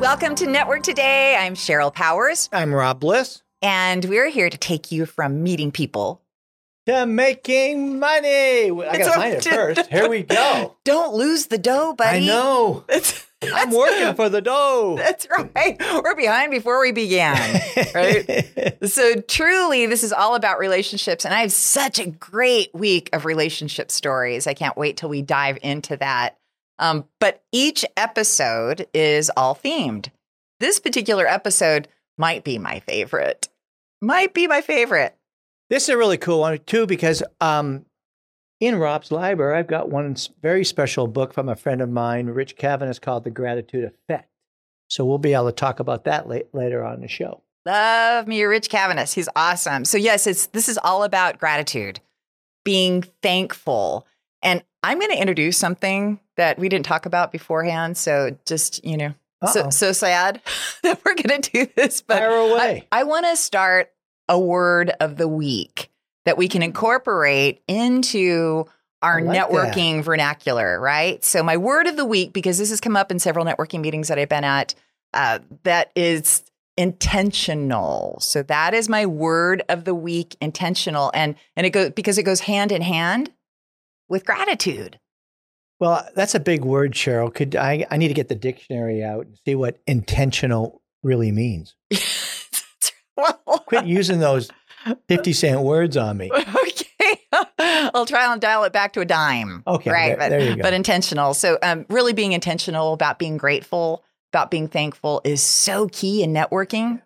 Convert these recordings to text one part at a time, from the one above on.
Welcome to Network Today. I'm Sheryl Powers, I'm Rob Bliss. and we're here to take you from meeting people. To making money. I gotta find up it to- first. Here we go. Don't lose the dough, buddy. I know. That's, I'm working for the dough. that's right. We're behind before we began. right? So truly, this is all about relationships, and I have such a great week of relationship stories. I can't wait till we dive into that. Um, but each episode is all themed. This particular episode might be my favorite. Might be my favorite. This is a really cool one too because um, in Rob's library, I've got one very special book from a friend of mine, Rich. It's called The Gratitude Effect. So we'll be able to talk about that la- later on the show. Love me, Rich Cavanis. He's awesome. So yes, it's this is all about gratitude, being thankful. And I'm going to introduce something that we didn't talk about beforehand. So just, you know, so, Uh-oh. so sad that we're going to do this. But Fire away. I, I want to start a word of the week that we can incorporate into our like that. networking vernacular, right? So, my word of the week, because this has come up in several networking meetings that I've been at, uh, that is intentional. So, that is my word of the week, intentional, and and it goes because it goes hand in hand with gratitude. Well, that's a big word, Sheryl. Could I? I need to get the dictionary out and see what intentional really means. well, Quit using those fifty cent words on me. okay. I'll try and dial it back to a dime. Okay, Right. there- but, there you go. but intentional. So, um, really being intentional about being grateful, about being thankful is so key in networking.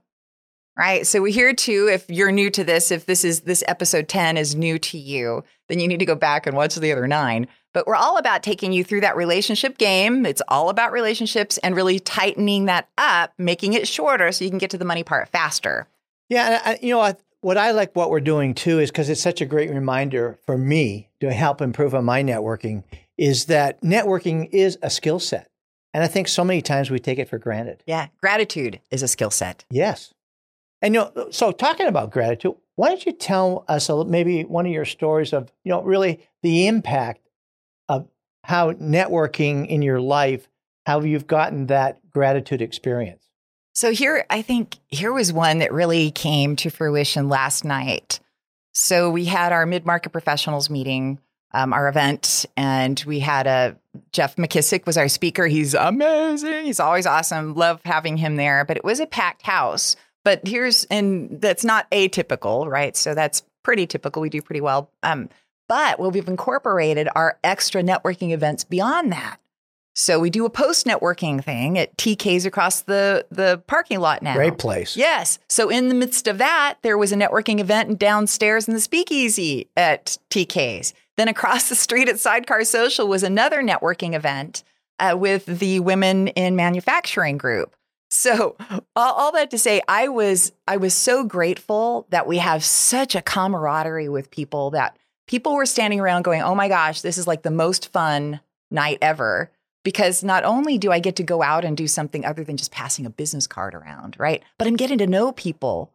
Right. So, we're here too. If you're new to this, if this is this episode 10 is new to you, then you need to go back and watch the other nine. But we're all about taking you through that relationship game. It's all about relationships and really tightening that up, making it shorter so you can get to the money part faster. Yeah, and I, you know what? What I like what we're doing too is because it's such a great reminder for me to help improve on my networking. Is that networking is a skill set, and I think so many times we take it for granted. Yeah. Gratitude is a skill set. Yes, and you know, so talking about gratitude, why don't you tell us a, maybe one of your stories of you know really the impact how networking in your life, how you've gotten that gratitude experience. So here, I think here was one that really came to fruition last night. So we had our mid-market professionals meeting, um, our event, and we had a Jeff McKissick was our speaker. He's amazing. He's always awesome. Love having him there. But it was a packed house. But here's and that's not atypical, right? So that's pretty typical. We do pretty well. Um, but well, we've incorporated our extra networking events beyond that. So we do a post networking thing at TK's across the the parking lot now. Great place. Yes. So in the midst of that, there was a networking event downstairs in the speakeasy at TK's. Then across the street at Sidecar Social was another networking event uh, with the Women in Manufacturing group. So all, all that to say, I was I was so grateful that we have such a camaraderie with people that people were standing around going, "Oh my gosh, this is like the most fun night ever." Because not only do I get to go out and do something other than just passing a business card around, right? But I'm getting to know people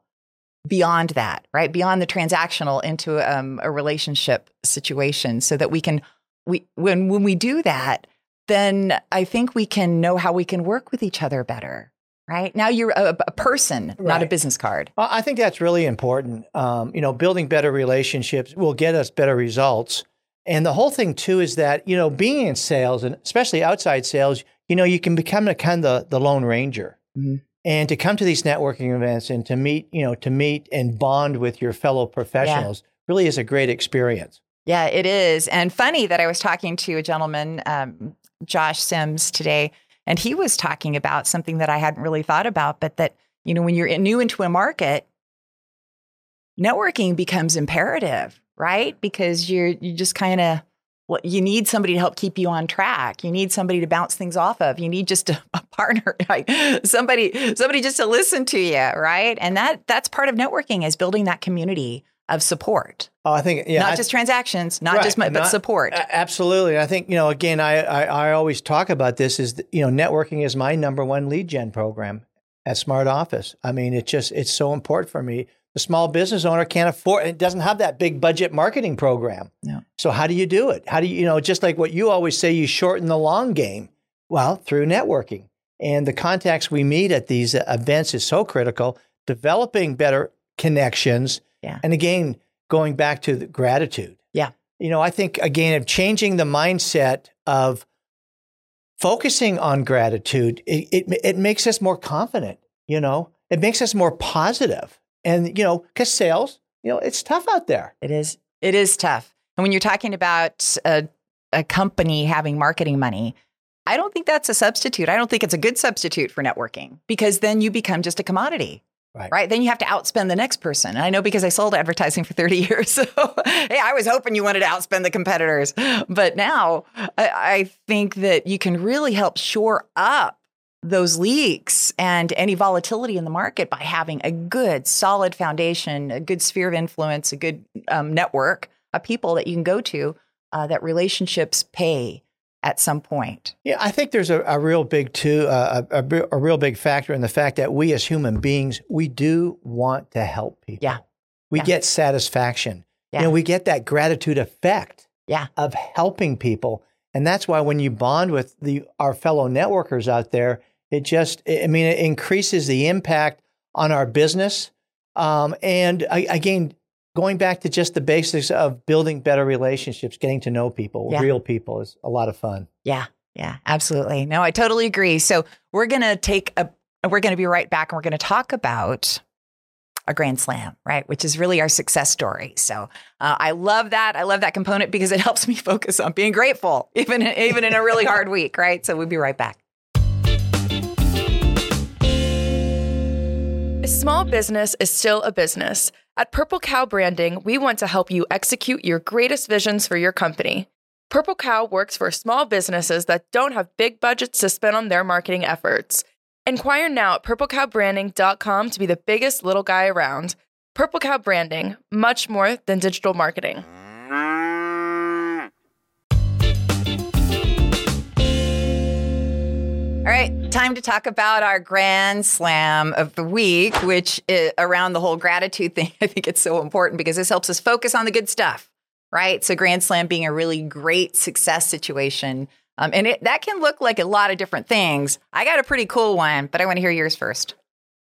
beyond that, right? Beyond the transactional into um, a relationship situation so that we can, we, when, when we do that, then I think we can know how we can work with each other better, right? Now you're a, a person, not a business card. I think that's really important. Um, you know, building better relationships will get us better results. And the whole thing too is that you know, being in sales and especially outside sales, you know, you can become the kind of the, the lone ranger. Mhm. And to come to these networking events and to meet, you know, to meet and bond with your fellow professionals really is a great experience. Yeah, it is. And funny that I was talking to a gentleman, um, Josh Sims, today, and he was talking about something that I hadn't really thought about, but that, you know, when you're new into a market, networking becomes imperative, right? Because you're, you just kind of, well, you need somebody to help keep you on track. You need somebody to bounce things off of. You need just a, a partner, like somebody, somebody just to listen to you, right? And that that's part of networking is building that community of support, Oh, I think yeah, not I- just transactions, not Right, just money, but not- support. Absolutely. I think, you know, again, I, I, I always talk about this is, you know, networking is my number one lead gen program at Smart Office. I mean, it's just, it's so important for me. The small business owner can't afford, it doesn't have that big budget marketing program. No. So how do you do it? How do you, you know, just like what you always say, you shorten the long game. Well, through networking. And the contacts we meet at these events is so critical. Developing better connections. Yeah. And again, going back to the gratitude. Yeah. You know, I think again of changing the mindset of focusing on gratitude, it, it, it makes us more confident, you know, it makes us more positive. And, you know, because sales, you know, it's tough out there. It is. It is tough. And when you're talking about a, a company having marketing money, I don't think that's a substitute. I don't think it's a good substitute for networking because then you become just a commodity. Right. right. Then you have to outspend the next person. And I know because I sold advertising for 30 years. So, hey, I was hoping you wanted to outspend the competitors. But now I, I think that you can really help shore up those leaks and any volatility in the market by having a good, solid foundation, a good sphere of influence, a good um, network of people that you can go to uh, that relationships pay at some point. Yeah, I think there's a, a real big too uh, a, a, a, real big factor in the fact that we as human beings we do want to help people. Yeah, we yeah. get satisfaction. Yeah. You know, we get that gratitude effect. Yeah. of helping people, and that's why when you bond with the our fellow networkers out there, it just I mean it increases the impact on our business. Um, and I, again, going back to just the basics of building better relationships, getting to know people, Yeah. real people is a lot of fun. Yeah, yeah, absolutely. No, I totally agree. So we're gonna take a, we're gonna be right back, and we're gonna talk about a grand slam, right? Which is really our success story. So uh, I love that. I love that component because it helps me focus on being grateful, even even in a really hard week, right? So we'll be right back. A small business is still a business. At Purple Cow Branding, we want to help you execute your greatest visions for your company. Purple Cow works for small businesses that don't have big budgets to spend on their marketing efforts. Inquire now at purpleCowBranding.com to be the biggest little guy around. Purple Cow Branding, much more than digital marketing. All right, time to talk about our grand slam of the week, which is around the whole gratitude thing. I think it's so important because this helps us focus on the good stuff, right? So, grand slam being a really great success situation. Um, and it, that can look like a lot of different things. I got a pretty cool one, but I want to hear yours first.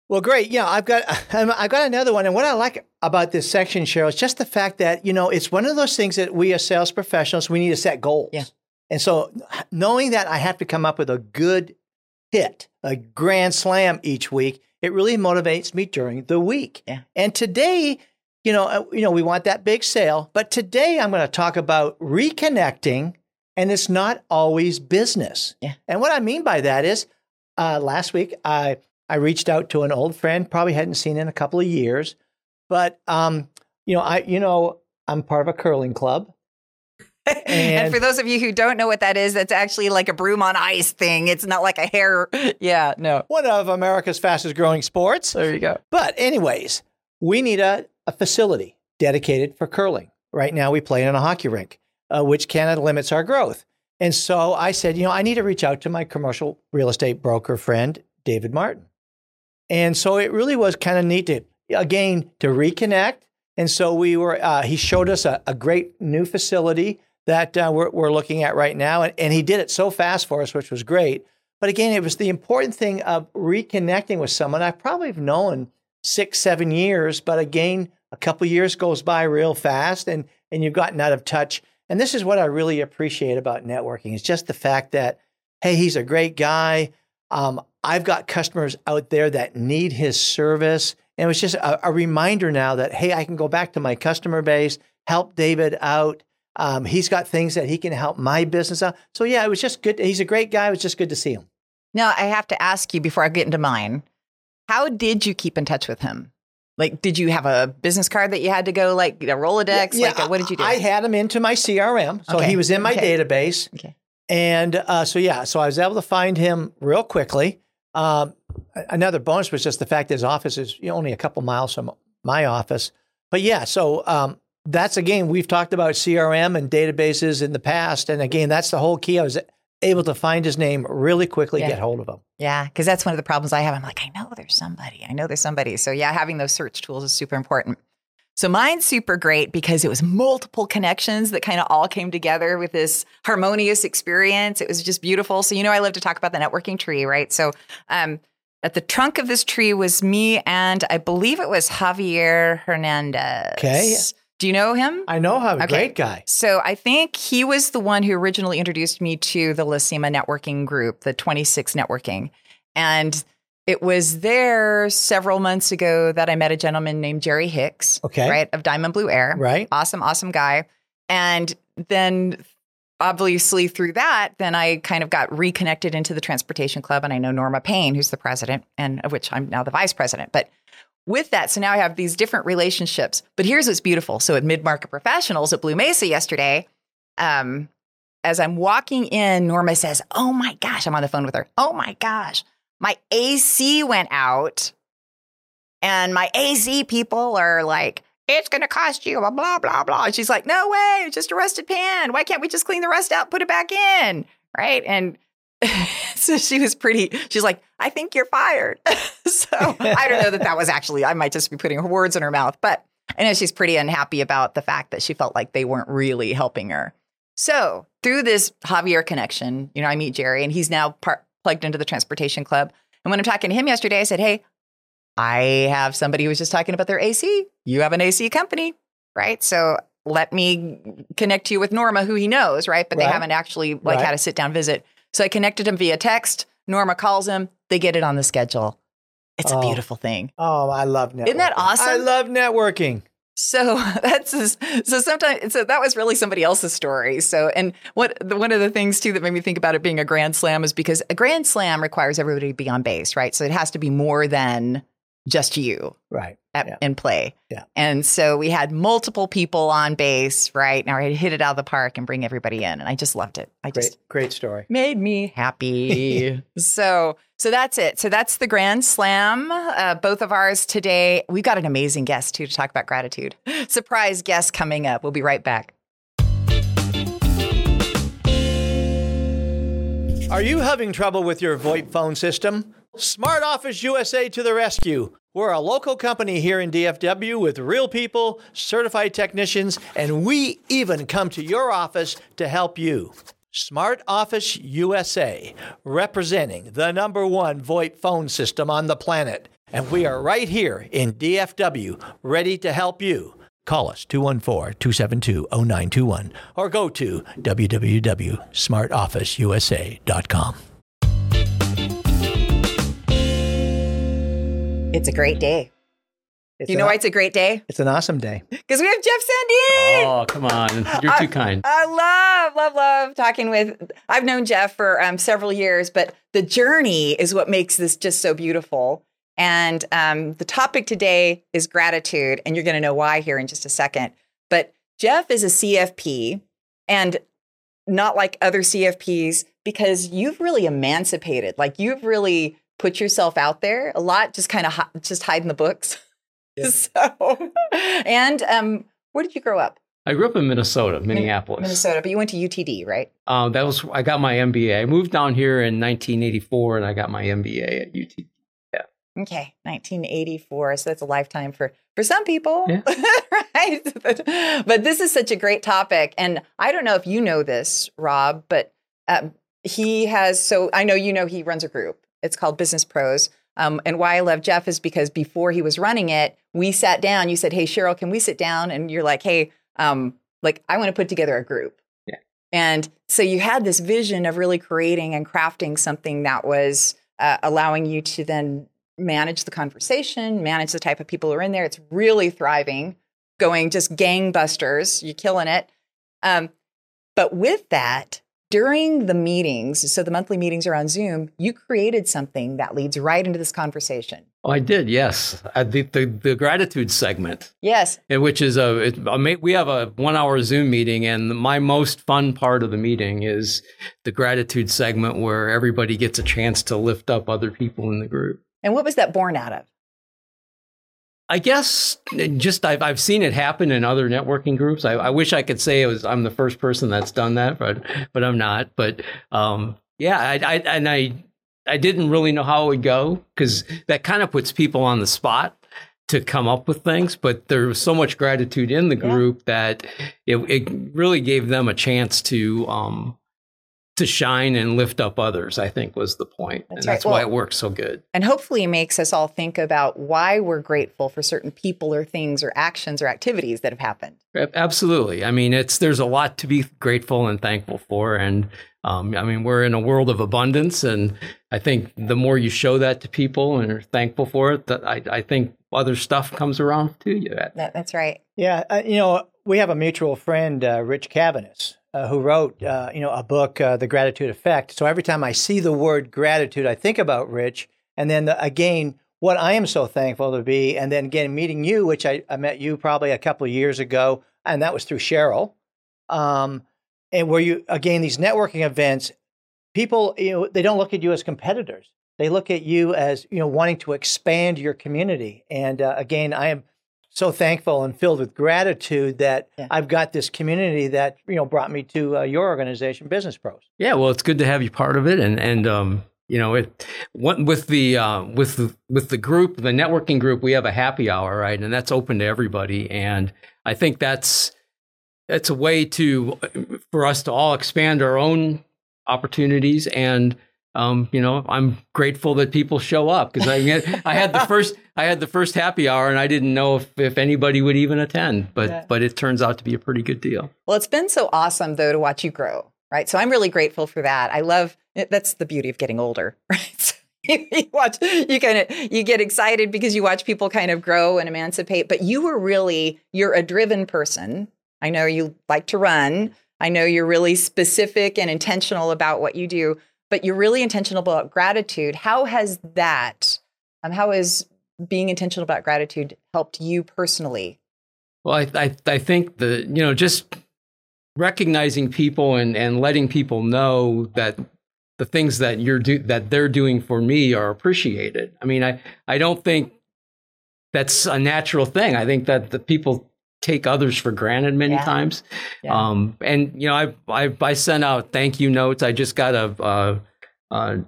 Well, great. Yeah, I've got I've got another one, and what I like about this section, Sheryl, is just the fact that you know it's one of those things that we as sales professionals we need to set goals. Yeah. And so, knowing that I have to come up with a good hit, a grand slam each week, it really motivates me during the week. Yeah. And today, you know, uh, you know, we want that big sale, but today I'm going to talk about reconnecting, and it's not always business. Yeah. And what I mean by that is, uh, last week I I reached out to an old friend, probably hadn't seen in a couple of years, but um, you know, I you know I'm part of a curling club. And, And- for those of you who don't know what that is, that's actually like a broom on ice thing. It's not like a hair. Yeah, no. One of America's fastest growing sports. There you go. But, anyways, we need a, a facility dedicated for curling. Right now, we play in a hockey rink, uh, which kind of limits our growth. And so I said, you know, I need to reach out to my commercial real estate broker friend, David Martin. And so it really was kind of neat to, again, to reconnect. And so we were, uh, he showed us a, a great new facility that uh, we're, we're looking at right now. And, and he did it so fast for us, which was great. But again, it was the important thing of reconnecting with someone I probably have known six, seven years, but again, a couple years goes by real fast and, and you've gotten out of touch. And this is what I really appreciate about networking is just the fact that, hey, he's a great guy. Um, I've got customers out there that need his service. And it was just a, a reminder now that, hey, I can go back to my customer base, help David out. Um, he's got things that he can help my business out. So, yeah, it was just good. He's a great guy. It was just good to see him. Now, I have to ask you before I get into mine how did you keep in touch with him? Like, did you have a business card that you had to go, like a Rolodex? Yeah, like, what did you do? I had him into my CRM. So Okay, he was in my okay. database. okay. And uh, so, yeah, so I was able to find him real quickly. Um, another bonus was just the fact that his office is you know, only a couple miles from my office. But yeah, so um, that's again, we've talked about CRM and databases in the past. And again, that's the whole key. I was able to find his name really quickly, Yeah. get hold of him. Yeah, because that's one of the problems I have. I'm like, I know there's somebody. I know there's somebody. So, yeah, having those search tools is super important. So mine's super great because it was multiple connections that kind of all came together with this harmonious experience. It was just beautiful. So you know I love to talk about the networking tree, right? So um, at the trunk of this tree was me and I believe it was Javier Hernandez. Okay. Do you know him? I know him. Okay. great guy. So I think he was the one who originally introduced me to the Lysima networking group, the 26 networking. And it was there several months ago that I met a gentleman named Jerry Hicks, Okay. right, of Diamond Blue Air. Right. Awesome, awesome guy. And then obviously through that, then I kind of got reconnected into the Transportation Club. And I know Norma Payne, who's the president, and of which I'm now the vice president. But with that, so now I have these different relationships. But here's what's beautiful. So at Mid Market Professionals at Blue Mesa yesterday, um, as I'm walking in, Norma says, Oh my gosh, I'm on the phone with her. Oh my gosh, my AC went out. And my AC people are like, it's going to cost you blah, blah, blah, blah. And she's like, no way, it's just a rusted pan. Why can't we just clean the rust out, put it back in? Right. And so she was pretty, she's like, I think you're fired. so I don't know that that was actually, I might just be putting her words in her mouth, but I know she's pretty unhappy about the fact that she felt like they weren't really helping her. So through this Javier connection, you know, I meet Jerry and he's now part, plugged into the transportation club. And when I'm talking to him yesterday, I said, Hey, I have somebody who was just talking about their AC. You have an AC company, right? So let me connect you with Norma, who he knows, right? But they haven't actually like Right. had a sit down visit. So I connected him via text. Norma calls him. They get it on the schedule. It's a Oh. beautiful thing. Oh, I love networking. Isn't that awesome? I love networking. So that's just, so sometimes so that was really somebody else's story. So and what the, one of the things too that made me think about it being a grand slam is because a grand slam requires everybody to be on base, right? So it has to be more than just you Right. At, Yeah. in play. Yeah. And so we had multiple people on base, right? Now I hit it out of the park and bring everybody in, and I just loved it. I Great, just great story. made me happy. so so that's it. So that's the Grand Slam. Uh, both of ours today. We've got an amazing guest too to talk about gratitude. Surprise guest coming up. We'll be right back. Are you having trouble with your VoIP phone system? Smart Office USA to the rescue. We're a local company here in DFW with real people, certified technicians, and we even come to your office to help you. Smart Office USA, representing the number one VoIP phone system on the planet. And we are right here in DFW, ready to help you. Call us 214 272 0921 or go to www.smartofficeusa.com. It's a great day. It's you an, know why it's a great day? It's an awesome day. Because we have Jeff Sandene. Oh, come on. You're too kind. I love, love, love talking with. I've known Jeff for um, several years, but the journey is what makes this just so beautiful. And um, the topic today is gratitude, and you're going to know why here in just a second. But Jeff is a CFP, and not like other CFPs because you've really emancipated. Like you've really put yourself out there. A lot just kind of hi- just hide in the books. Yeah. so, and um, where did you grow up? I grew up in Minnesota, Minneapolis. Minnesota, but you went to UTD, right? Um, that was I got my MBA. I moved down here in 1984, and I got my MBA at UT. Okay, 1984. So that's a lifetime for for some people, Yeah. right? But, but this is such a great topic, and I don't know if you know this, Rob, but um, he has. So I know you know he runs a group. It's called Business Pros. Um, and why I love Jeff is because before he was running it, we sat down. You said, "Hey, Sheryl, can we sit down?" And you're like, "Hey, um, like I want to put together a group." Yeah. And so you had this vision of really creating and crafting something that was uh, allowing you to then manage the conversation, manage the type of people who are in there. It's really thriving, going just gangbusters. You're killing it. Um, but with that, during the meetings, so the monthly meetings are on Zoom, you created something that leads right into this conversation. Oh, I did. Yes, I, the, the the gratitude segment, Yes. and which is a, it, a we have a one hour Zoom meeting, and my most fun part of the meeting is the gratitude segment where everybody gets a chance to lift up other people in the group. And what was that born out of? I guess just I've I've seen it happen in other networking groups. I, I wish I could say it was I'm the first person that's done that, but but I'm not. But um, yeah, I, I and I I didn't really know how it would go because that kind of puts people on the spot. to come up with things, but there was so much gratitude in the Yeah. group that it, it really gave them a chance to um, to shine and lift up others. I think was the point, That's and right. that's why it works so good. and hopefully it makes us all think about why we're grateful for certain people or things or actions or activities that have happened. Absolutely. I mean, it's there's a lot to be grateful and thankful for, and um, I mean, we're in a world of abundance, and I think the more you show that to people and are thankful for it, that I, I think other stuff comes around to you. That, that's right. Yeah, uh, you know, we have a mutual friend, uh, Rich Cavanis, uh, who wrote, uh, you know, a book, uh, The Gratitude Effect. So every time I see the word gratitude, I think about Rich. And then the, again, what I am so thankful to be, and then again, meeting you, which I, I met you probably a couple of years ago, and that was through Sheryl. Um, and where you, again, these networking events, people, you know, they don't look at you as competitors. They look at you as, you know, wanting to expand your community. And uh, again, I am so thankful and filled with gratitude that Yeah. I've got this community that you know brought me to uh, your organization, Business Pros. Yeah, well, it's good to have you part of it, and and um, you know, it what, with the uh, with the with the group, the networking group, we have a happy hour, right, and that's open to everybody, and I think that's that's a way to for us to all expand our own opportunities and. Um, you know, I'm grateful that people show up because I had, I had the first I had the first happy hour and I didn't know if, if anybody would even attend, but Yeah. but it turns out to be a pretty good deal. Well, it's been so awesome though to watch you grow, right? So I'm really grateful for that. I love that's the beauty of getting older, right? So you watch, you kind of you get excited because you watch people kind of grow and emancipate. But you were really you're a driven person. I know you like to run. I know you're really specific and intentional about what you do, but you're really intentional about gratitude. How has that? Um, how has being intentional about gratitude helped you personally? Well, I, I, I think the, you know, just recognizing people and, and letting people know that the things that you're do, that they're doing for me are appreciated. I mean, I, I don't think that's a natural thing. I think that the people take others for granted many Yeah. times. Yeah. Um, and you know, I, I, I sent out thank you notes. I just got a, a, a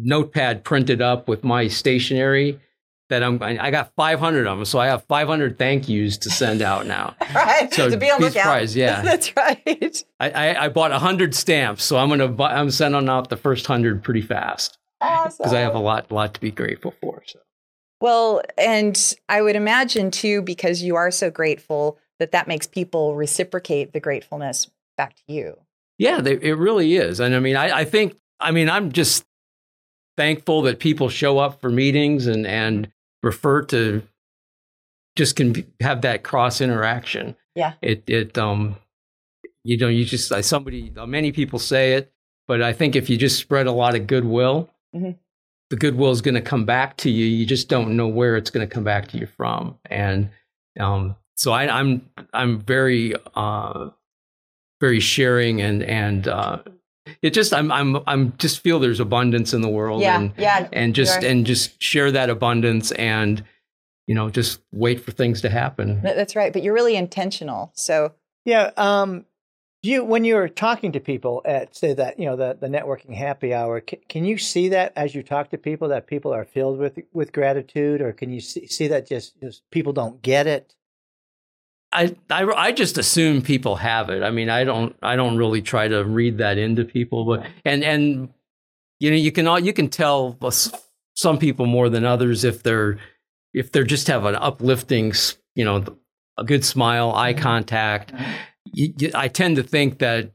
notepad printed up with my stationery that I'm, I got 500 of them. So I have 500 thank yous to send out now. right. So to be on lookout. surprised, yeah. That's right. I, I, I bought 100 stamps. So I'm going to buy, I'm sending out the first 100 pretty fast because I have a lot, lot to be grateful for. So. Well, and I would imagine too, because you are so grateful, that that makes people reciprocate the gratefulness back to you. Yeah, they, it really is. And I mean, I, I think, I mean, I'm just thankful that people show up for meetings and, and refer to just can have that cross interaction. Yeah. It, it, um, you know, you just, somebody, many people say it, but I think if you just spread a lot of goodwill, Mhm. The goodwill is going to come back to you. You just don't know where it's going to come back to you from. And, um, so I, I'm, I'm very, uh, very sharing and and uh, it just I'm I'm I'm just feel there's abundance in the world and yeah. and just Sure. and just share that abundance and you know just wait for things to happen. That's right. But you're really intentional. So Yeah. Um, you when you're talking to people at say that you know the the networking happy hour, can, can you see that as you talk to people that people are filled with with gratitude, or can you see, see that just, just people don't get it? I, I I just assume people have it. I mean, I don't I don't really try to read that into people, but and and you know you can all you can tell some people more than others if they're if they're just have an uplifting you know a good smile, eye mm-hmm. contact. Mm-hmm. You, you, I tend to think that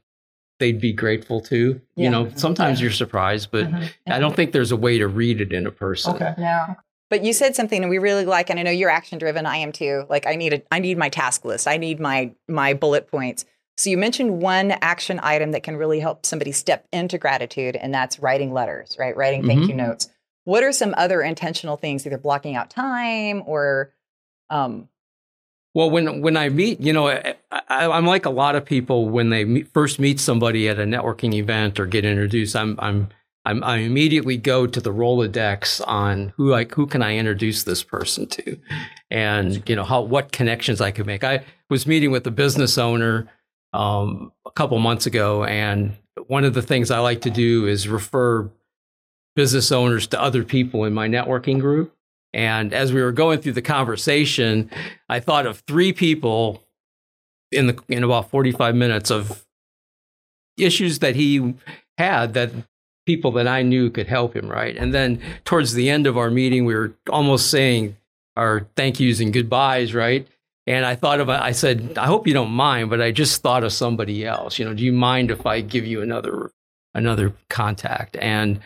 they'd be grateful too. Yeah. You know, sometimes you're surprised, but I don't think there's a way to read it in a person. Okay. No. But you said something and we really like, and I know you're action driven. I am too. Like I need a, I need my task list. I need my my bullet points. So you mentioned one action item that can really help somebody step into gratitude, and that's writing letters, right? Writing thank Mhm. you notes. What are some other intentional things, either blocking out time or, um, Well, when when I meet, you know, I, I'm like a lot of people when they meet, first meet somebody at a networking event or get introduced. I'm I'm I'm I immediately go to the Rolodex on who like who can I introduce this person to, and you know how what connections I could make. I was meeting with a business owner um, a couple months ago, and one of the things I like to do is refer business owners to other people in my networking group And as we were going through the conversation, I thought of three people in the in about 45 minutes of issues that he had that people that I knew could help him, right? And then towards the end of our meeting, we were almost saying our thank yous and goodbyes, right? And I thought of, I said, I hope you don't mind, but I just thought of somebody else. You know, do you mind if I give you another another contact? And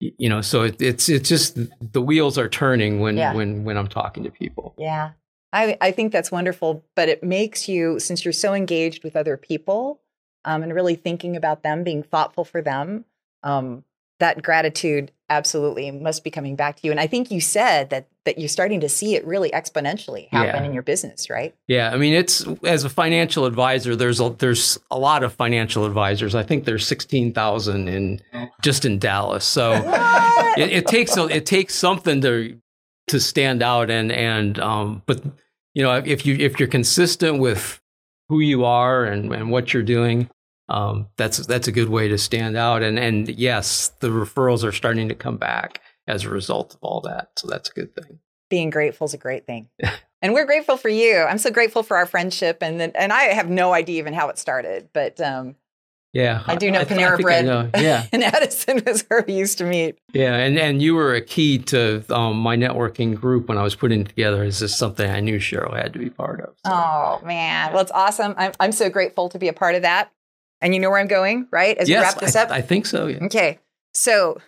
you know, so it, it's it's just the wheels are turning when Yeah. when when I'm talking to people. Yeah. I, I think that's wonderful, but it makes you, since you're so engaged with other people um, and really thinking about them, being thoughtful for them, um, that gratitude absolutely must be coming back to you. And I think you said that that you're starting to see it really exponentially happen Yeah. in your business, right? Yeah, I mean, it's as a financial advisor. There's a there's a lot of financial advisors. I think there's sixteen thousand in just in Dallas. So it, it takes a, it takes something to to stand out and and um. But you know, if you if you're consistent with who you are and and what you're doing, um, that's that's a good way to stand out. And and yes, the referrals are starting to come back as a result of all that. So that's a good thing. Being grateful is a great thing. and we're grateful for you. I'm so grateful for our friendship. And then, and I have no idea even how it started, but um, Yeah, I do know I Panera I Bread. know. Yeah. in Addison was where we used to meet. Yeah, and, and you were a key to um, my networking group when I was putting it together. Is this something I knew Sheryl had to be part of? So, Oh man, well it's awesome. I'm I'm so grateful to be a part of that. And you know where I'm going, right? As we wrap this I, up. I think so. Yeah. okay, so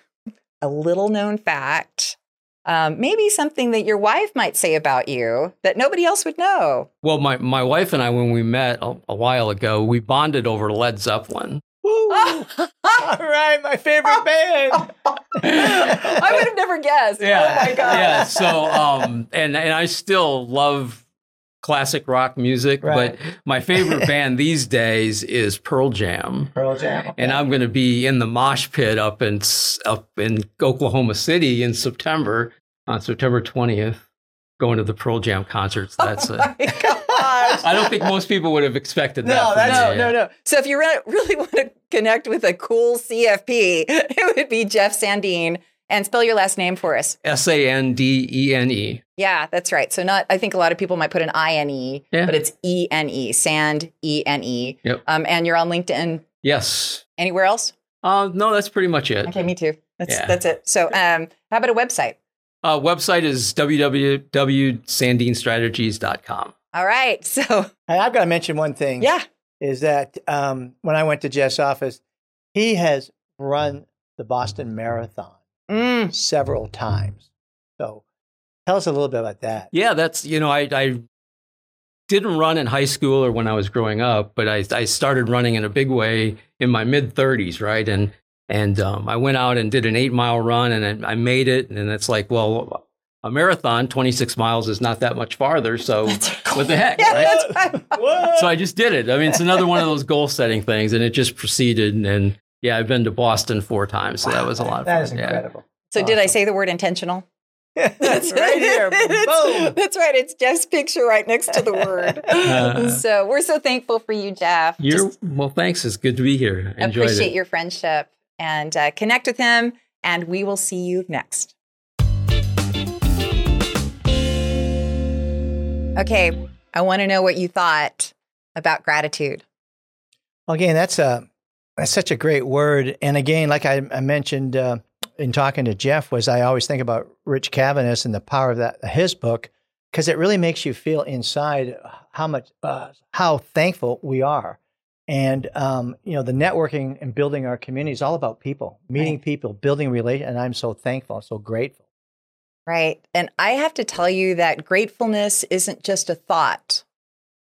a little known fact, um, maybe something that your wife might say about you that nobody else would know. Well, my, my wife and I, when we met a, a while ago, we bonded over Led Zeppelin. Woo! All right, my favorite band. I would have never guessed. Yeah. Oh my god. Yeah. So, um, and and I still love classic rock music, Right. but my favorite band these days is Pearl Jam. Pearl Jam. and I'm going to be in the mosh pit up in up in Oklahoma City in September on September 20th, going to the Pearl Jam concerts. Oh that's Oh gosh. I don't think most people would have expected that. No, that's-. No, no, no. So if you re- really want to connect with a cool CFP, it would be Jeff Sandene. And spell your last name for us. S A N D E N E. Yeah, that's right. So not I think a lot of people might put an I N E, Yeah. but it's E N E, Sand E N E. Yep. Um, and you're on LinkedIn. Yes. Anywhere else? Uh, no, that's pretty much it. Okay, me too. That's Yeah. that's it. So um, how about a website? Uh, website is www.sandenestrategies.com. All right. So And I've got to mention one thing. yeah. Is that um, when I went to Jeff's office, he has run the Boston Marathon Mm. several times. So tell us a little bit about that. Yeah, that's you know I I didn't run in high school or when I was growing up, but I I started running in a big way in my mid 30s, right? And and um, I went out and did an eight mile run and I made it, and it's like, well, a marathon, 26 miles is not that much farther, so what the heck, Yeah, right? So I just did it. I mean, it's another one of those goal setting things, and it just proceeded. And yeah, I've been to Boston four times, so that was a lot of fun. That is yeah. incredible. So did I say the word intentional? That's right here. Boom. That's right. It's Jeff's picture right next to the word. Uh, so we're so thankful for you, Jeff. You're Just well. Thanks. It's good to be here. Enjoyed appreciate it. your friendship and uh, connect with him. And we will see you next. Okay, I want to know what you thought about gratitude. Well, again, that's a that's such a great word. And again, like I, I mentioned uh, in talking to Jeff, was I always think about Rich Cavanis and the power of that his book because it really makes you feel inside how much uh, how thankful we are. And um, you know, the networking and building our community is all about people, meeting Right. people, building relation. And I'm so thankful, so grateful. Right. And I have to tell you that gratefulness isn't just a thought.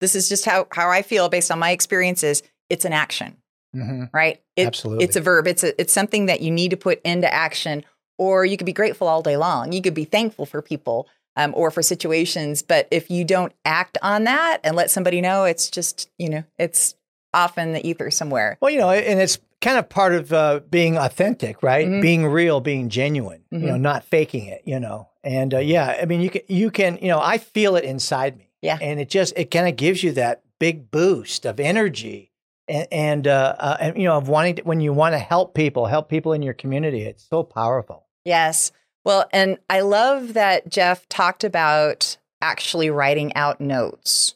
This is just how, how I feel based on my experiences. It's an action, hmm right? It- Absolutely. It's a verb. It's a, it's something that you need to put into action, or you could be grateful all day long. You could be thankful for people um, or for situations. But if you don't act on that and let somebody know, it's just, you know, it's off in the ether somewhere. Well, you know, and it's kind of part of uh, being authentic, right? Mhm. Being real, being genuine. You know, Mhm. not faking it. You know, and uh, yeah, I mean, you can, you can, you know, I feel it inside me. Yeah. and it just it kind of gives you that big boost of energy, and and, uh, uh, and you know, of wanting to, when you want to help people, help people in your community. It's so powerful. Yes. Well, and I love that Jeff talked about actually writing out notes.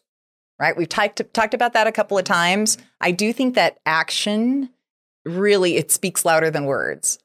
Right? We've talked talked about that a couple of times. I do think that action really it speaks louder than words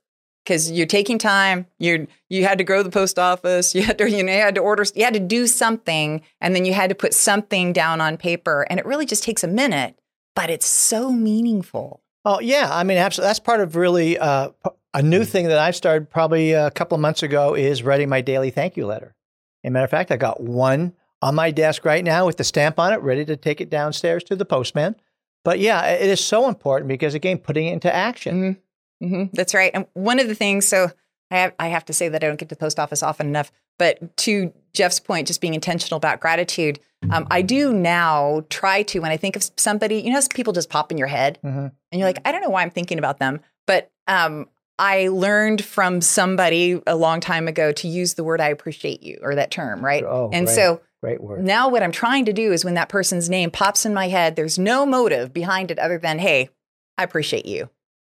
because you're taking time. You you had to go to the post office. You had to you know you had to order. You had to do something, and then you had to put something down on paper. And it really just takes a minute, but it's so meaningful. Oh yeah, I mean, absolutely. That's part of really uh, a new thing that I've started probably a couple of months ago is writing my daily thank you letter. As a matter of fact, I got one on my desk right now with the stamp on it, ready to take it downstairs to the postman. But yeah, it is so important because again, putting it into action. Mm-hmm. Mm-hmm. That's right. And one of the things, so I have, I have to say that I don't get to the post office often enough, but to Jeff's point, just being intentional about gratitude, um, I do now try to, when I think of somebody, you know, people just pop in your head mm-hmm. and you're like, I don't know why I'm thinking about them, but um, I learned from somebody a long time ago to use the word I appreciate you or that term, right? Oh, and great, so great word. Now what I'm trying to do is when that person's name pops in my head, there's no motive behind it other than, hey, I appreciate you.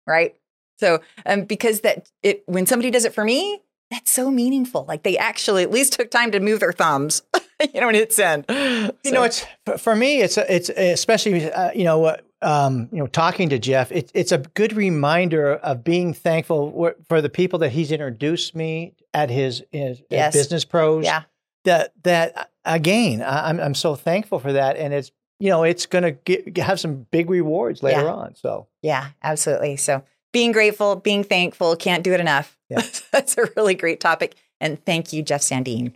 Right. So, um, because that it when somebody does it for me, that's so meaningful. Like they actually at least took time to move their thumbs, you know, and hit send. You so. know, it's for me. It's it's especially uh, you know um, you know talking to Jeff. It's it's a good reminder of being thankful for the people that he's introduced me at his, his yes. business pros. Yeah. That that again, I'm I'm so thankful for that, and it's you know it's going to have some big rewards later yeah. on. So yeah, absolutely. So being grateful, being thankful, can't do it enough. Yeah. That's a really great topic. And thank you, Jeff Sandene.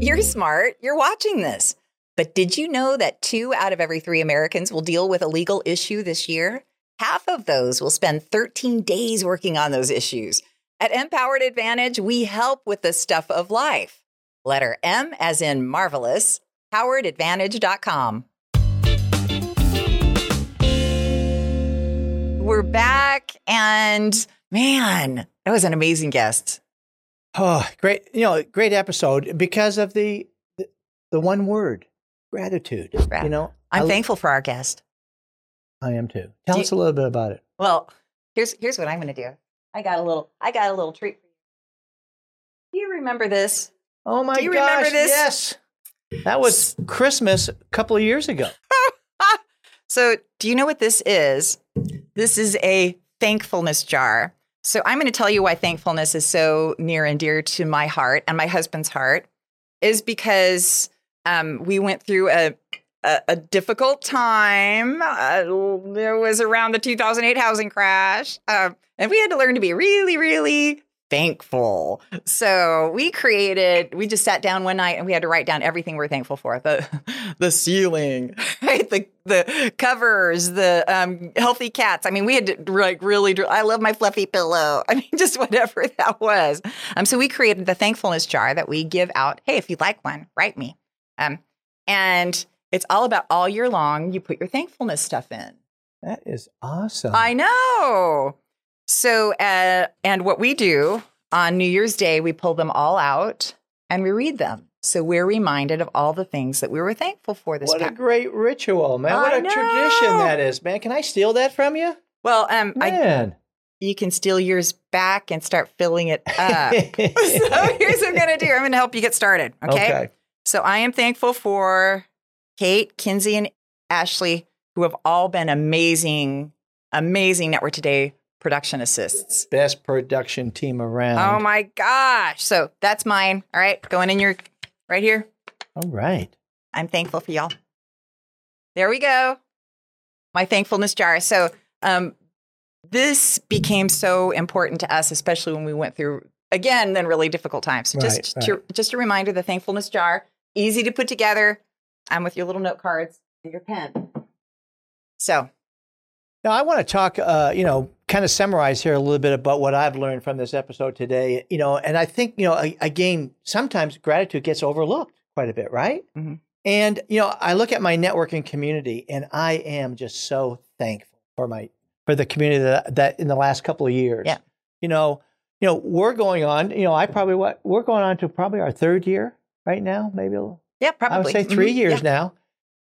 You're smart. You're watching this. But did you know that two out of every three Americans will deal with a legal issue this year? Half of those will spend 13 days working on those issues. At MPowered Advantage, we help with the stuff of life. Letter M as in marvelous, mpoweredadvantage.com. We're back, and man, that was an amazing guest. Oh, great! You know, great episode because of the the, the one word, gratitude. You know, I'm I, thankful for our guest. I am too. Tell do us you, a little bit about it. Well, here's here's what I'm going to do. I got a little I got a little treat for you. Do you remember this? Oh my do you gosh! Remember this? Yes, that was Christmas a couple of years ago. so, do you know what this is? This is a thankfulness jar. So I'm going to tell you why thankfulness is so near and dear to my heart and my husband's heart is because um, we went through a, a, a difficult time. Uh, it was around the 2008 housing crash. Uh, and we had to learn to be really, really thankful. So we created, we just sat down one night and we had to write down everything we're thankful for. The the ceiling, right? The the covers, the um, healthy cats. I mean, we had to like really I love my fluffy pillow. I mean, just whatever that was. Um, so we created the thankfulness jar that we give out. Hey, if you'd like one, write me. Um, and it's all about all year long, you put your thankfulness stuff in. That is awesome. I know. So, uh, and what we do on New Year's Day, we pull them all out and we read them. So we're reminded of all the things that we were thankful for this. What a great ritual, man! What I a know. tradition that is, man. Can I steal that from you? Well, um, man. I, you can steal yours back and start filling it up. so here's what I'm going to do. I'm going to help you get started. Okay? okay. So I am thankful for Kate, Kinsey, and Ashley, who have all been amazing, amazing Network Today production assists. Best production team around. Oh my gosh. So that's mine. All right. Going in your right here. All right. I'm thankful for y'all. There we go. My thankfulness jar. So um, this became so important to us, especially when we went through again then really difficult times. So just right, right. To, just a reminder, the thankfulness jar, easy to put together. I'm with your little note cards and your pen. So now I want to talk, uh, you know, kind of summarize here a little bit about what I've learned from this episode today. You know, and I think, you know, again, sometimes gratitude gets overlooked quite a bit, right? Mm-hmm. And, you know, I look at my networking community and I am just so thankful for my, for the community that, that in the last couple of years, yeah. you know, you know, we're going on, you know, I probably, what, we're going on to probably our third year right now, maybe. A, yeah, probably. I would say 3 mm-hmm. years yeah. now.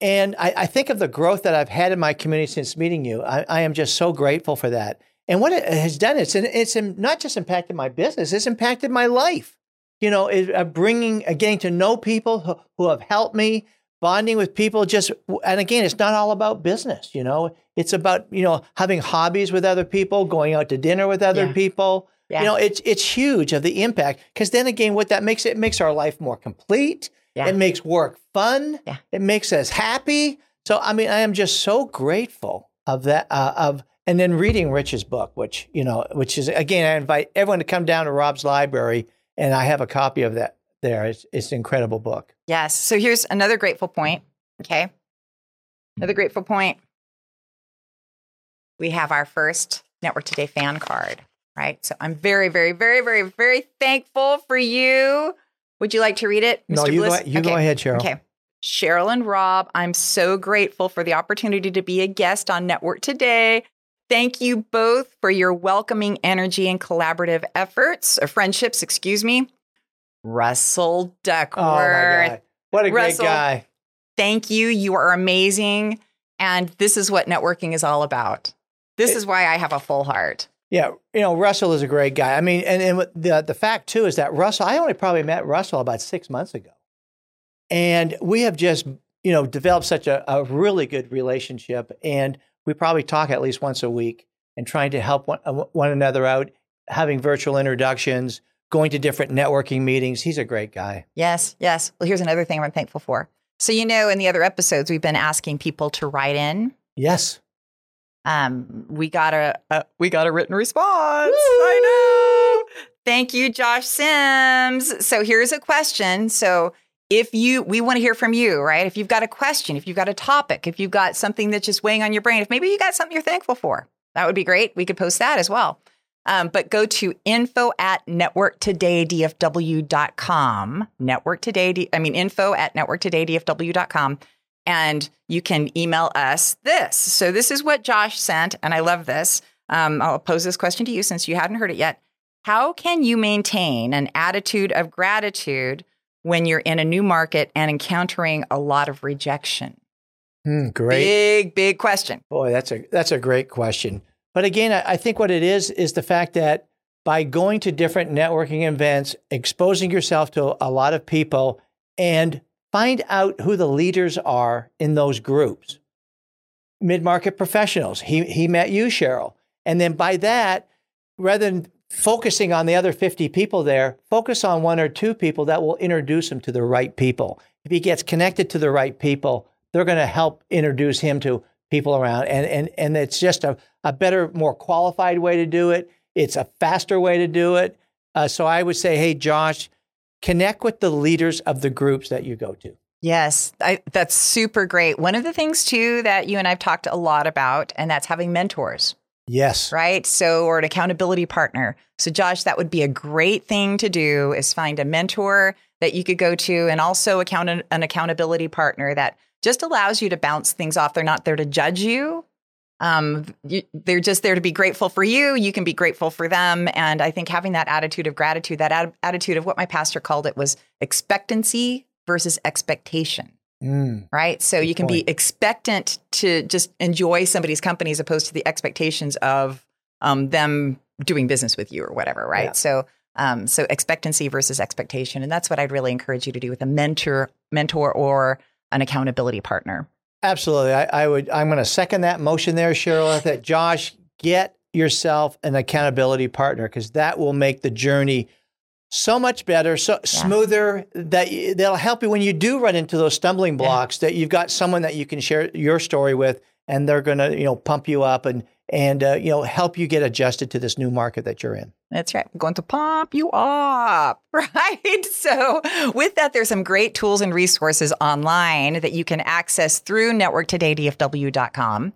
And I, I, think of the growth that I've had in my community since meeting you. I, I, am just so grateful for that. And what it has done, it's it's not just impacted my business; it's impacted my life. You know, it, uh, bringing, getting to know people who, who have helped me, bonding with people. Just and again, it's not all about business. You know, it's about you know having hobbies with other people, going out to dinner with other Yeah. people. Yeah. You know, it's it's huge of the impact because then again, what that makes it makes our life more complete. Yeah. It makes work fun. Yeah. It makes us happy. So I mean, I am just so grateful of that. Uh, of and then reading Rich's book, which you know, which is again, I invite everyone to come down to Rob's library, and I have a copy of that there. It's it's an incredible book. Yes. So here's another grateful point. Okay. Another grateful point. We have our first Network Today fan card, right? So I'm very, very, very, very, very thankful for you. Would you like to read it, Mr. No, you Bliss? go, you go ahead, Sheryl. Okay. Sheryl and Rob, I'm so grateful for the opportunity to be a guest on Network Today. Thank you both for your welcoming energy and collaborative efforts, or friendships, excuse me. Russell Duckworth. Oh my God, what a Russell. great guy! Thank you. You are amazing. And this is what networking is all about. This It- is why I have a full heart. Yeah, you know, Russell is a great guy. I mean, and, and the the fact too is that Russell, I only probably met Russell about six months ago, and we have just you know developed such a, a really good relationship, and we probably talk at least once a week and trying to help one, uh, one another out, having virtual introductions, going to different networking meetings. He's a great guy. Yes, yes. Well, here's another thing I'm thankful for. So, you know, in the other episodes, we've been asking people to write in. Yes. Um, we got a, a we got a written response. I know. Thank you, Josh Sims. So here's a question. So if you we want to hear from you, right? If you've got a question, if you've got a topic, if you've got something that's just weighing on your brain, if maybe you got something you're thankful for, that would be great. We could post that as well. Um, but go to info at networktodaydfw.com. Network today, i mean, info at networktodaydfw.com. And you can email us this. So this is what Josh sent, and I love this. Um, I'll pose this question to you since you hadn't heard it yet. How can you maintain an attitude of gratitude when you're in a new market and encountering a lot of rejection? Hmm, great. Big, big question. Boy, that's a that's a great question. But again, I, I think what it is is the fact that by going to different networking events, exposing yourself to a lot of people, and find out who the leaders are in those groups. Mid market professionals. He he met you, Sheryl, and then by that, rather than focusing on the other 50 people there, focus on one or two people that will introduce him to the right people. If he gets connected to the right people, they're going to help introduce him to people around. And, and, and it's just a, a better, more qualified way to do it. It's a faster way to do it. Uh, so I would say, hey, Josh, connect with the leaders of the groups that you go to. Yes, I, that's super great. One of the things, too, that you and I've talked a lot about, and that's having mentors. Yes. right? So, or an accountability partner. So, Josh, that would be a great thing to do is find a mentor that you could go to and also account an accountability partner that just allows you to bounce things off. They're not there to judge you. Um, you, they're just there to be grateful for you. You can be grateful for them. And I think having that attitude of gratitude, that ad- attitude of what my pastor called it was expectancy versus expectation Mm. right? So Good you can be expectant to just enjoy somebody's company as opposed to the expectations of um, them doing business with you or whatever, right? Yeah. So, um, so expectancy versus expectation, and that's what I'd really encourage you to do with a mentor, mentor, or an accountability partner. Absolutely. I, I would I'm going to second that motion there, Sheryl, that Josh, get yourself an accountability partner because that will make the journey so much better, so smoother that y- that'll help you when you do run into those stumbling blocks that you've got someone that you can share your story with and they're going to, you know, pump you up and and uh, you know, help you get adjusted to this new market that you're in. That's right. I'm going to pump you up, right? So, with that, there's some great tools and resources online that you can access through networktodaydfw.com.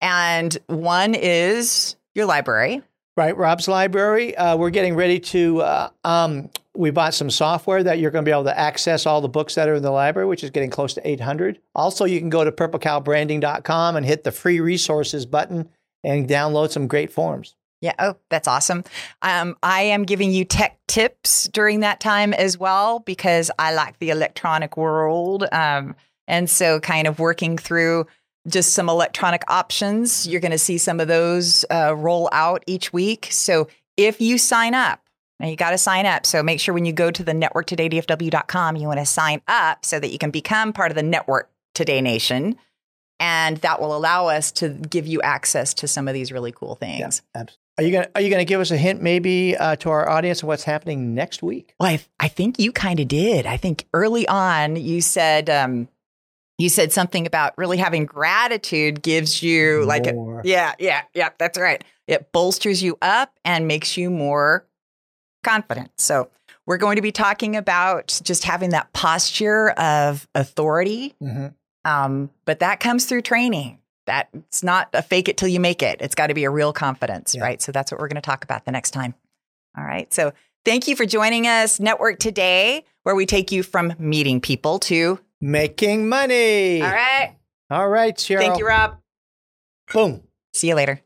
And one is your library. Right, Rob's Library. Uh, we're getting ready to. Uh, um, we bought some software that you're going to be able to access all the books that are in the library, which is getting close to 800. Also, you can go to purplecowbranding.com and hit the free resources button and download some great forms. Yeah. Oh, that's awesome. Um, I am giving you tech tips during that time as well because I like the electronic world. Um, and so, kind of working through just some electronic options. You're going to see some of those uh, roll out each week. So if you sign up, now you got to sign up. So make sure when you go to the networktodaydfw.com, you want to sign up so that you can become part of the Network Today Nation. And that will allow us to give you access to some of these really cool things. Yeah, are you gonna Are you gonna give us a hint, maybe, uh, to our audience of what's happening next week? Well, I, I think you kind of did. I think early on you said um, you said something about really having gratitude gives you like a yeah yeah yeah that's right. It bolsters you up and makes you more confident. So we're going to be talking about just having that posture of authority. Mm-hmm. Um, but that comes through training that it's not a fake it till you make it. It's got to be a real confidence, yeah. right? So that's what we're going to talk about the next time. All right. So thank you for joining us, Network Today, where we take you from meeting people to making money. All right. All right, Sheryl. Thank you, Rob. Boom. See you later.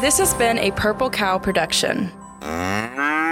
This has been a Purple Cow production. Mm-hmm.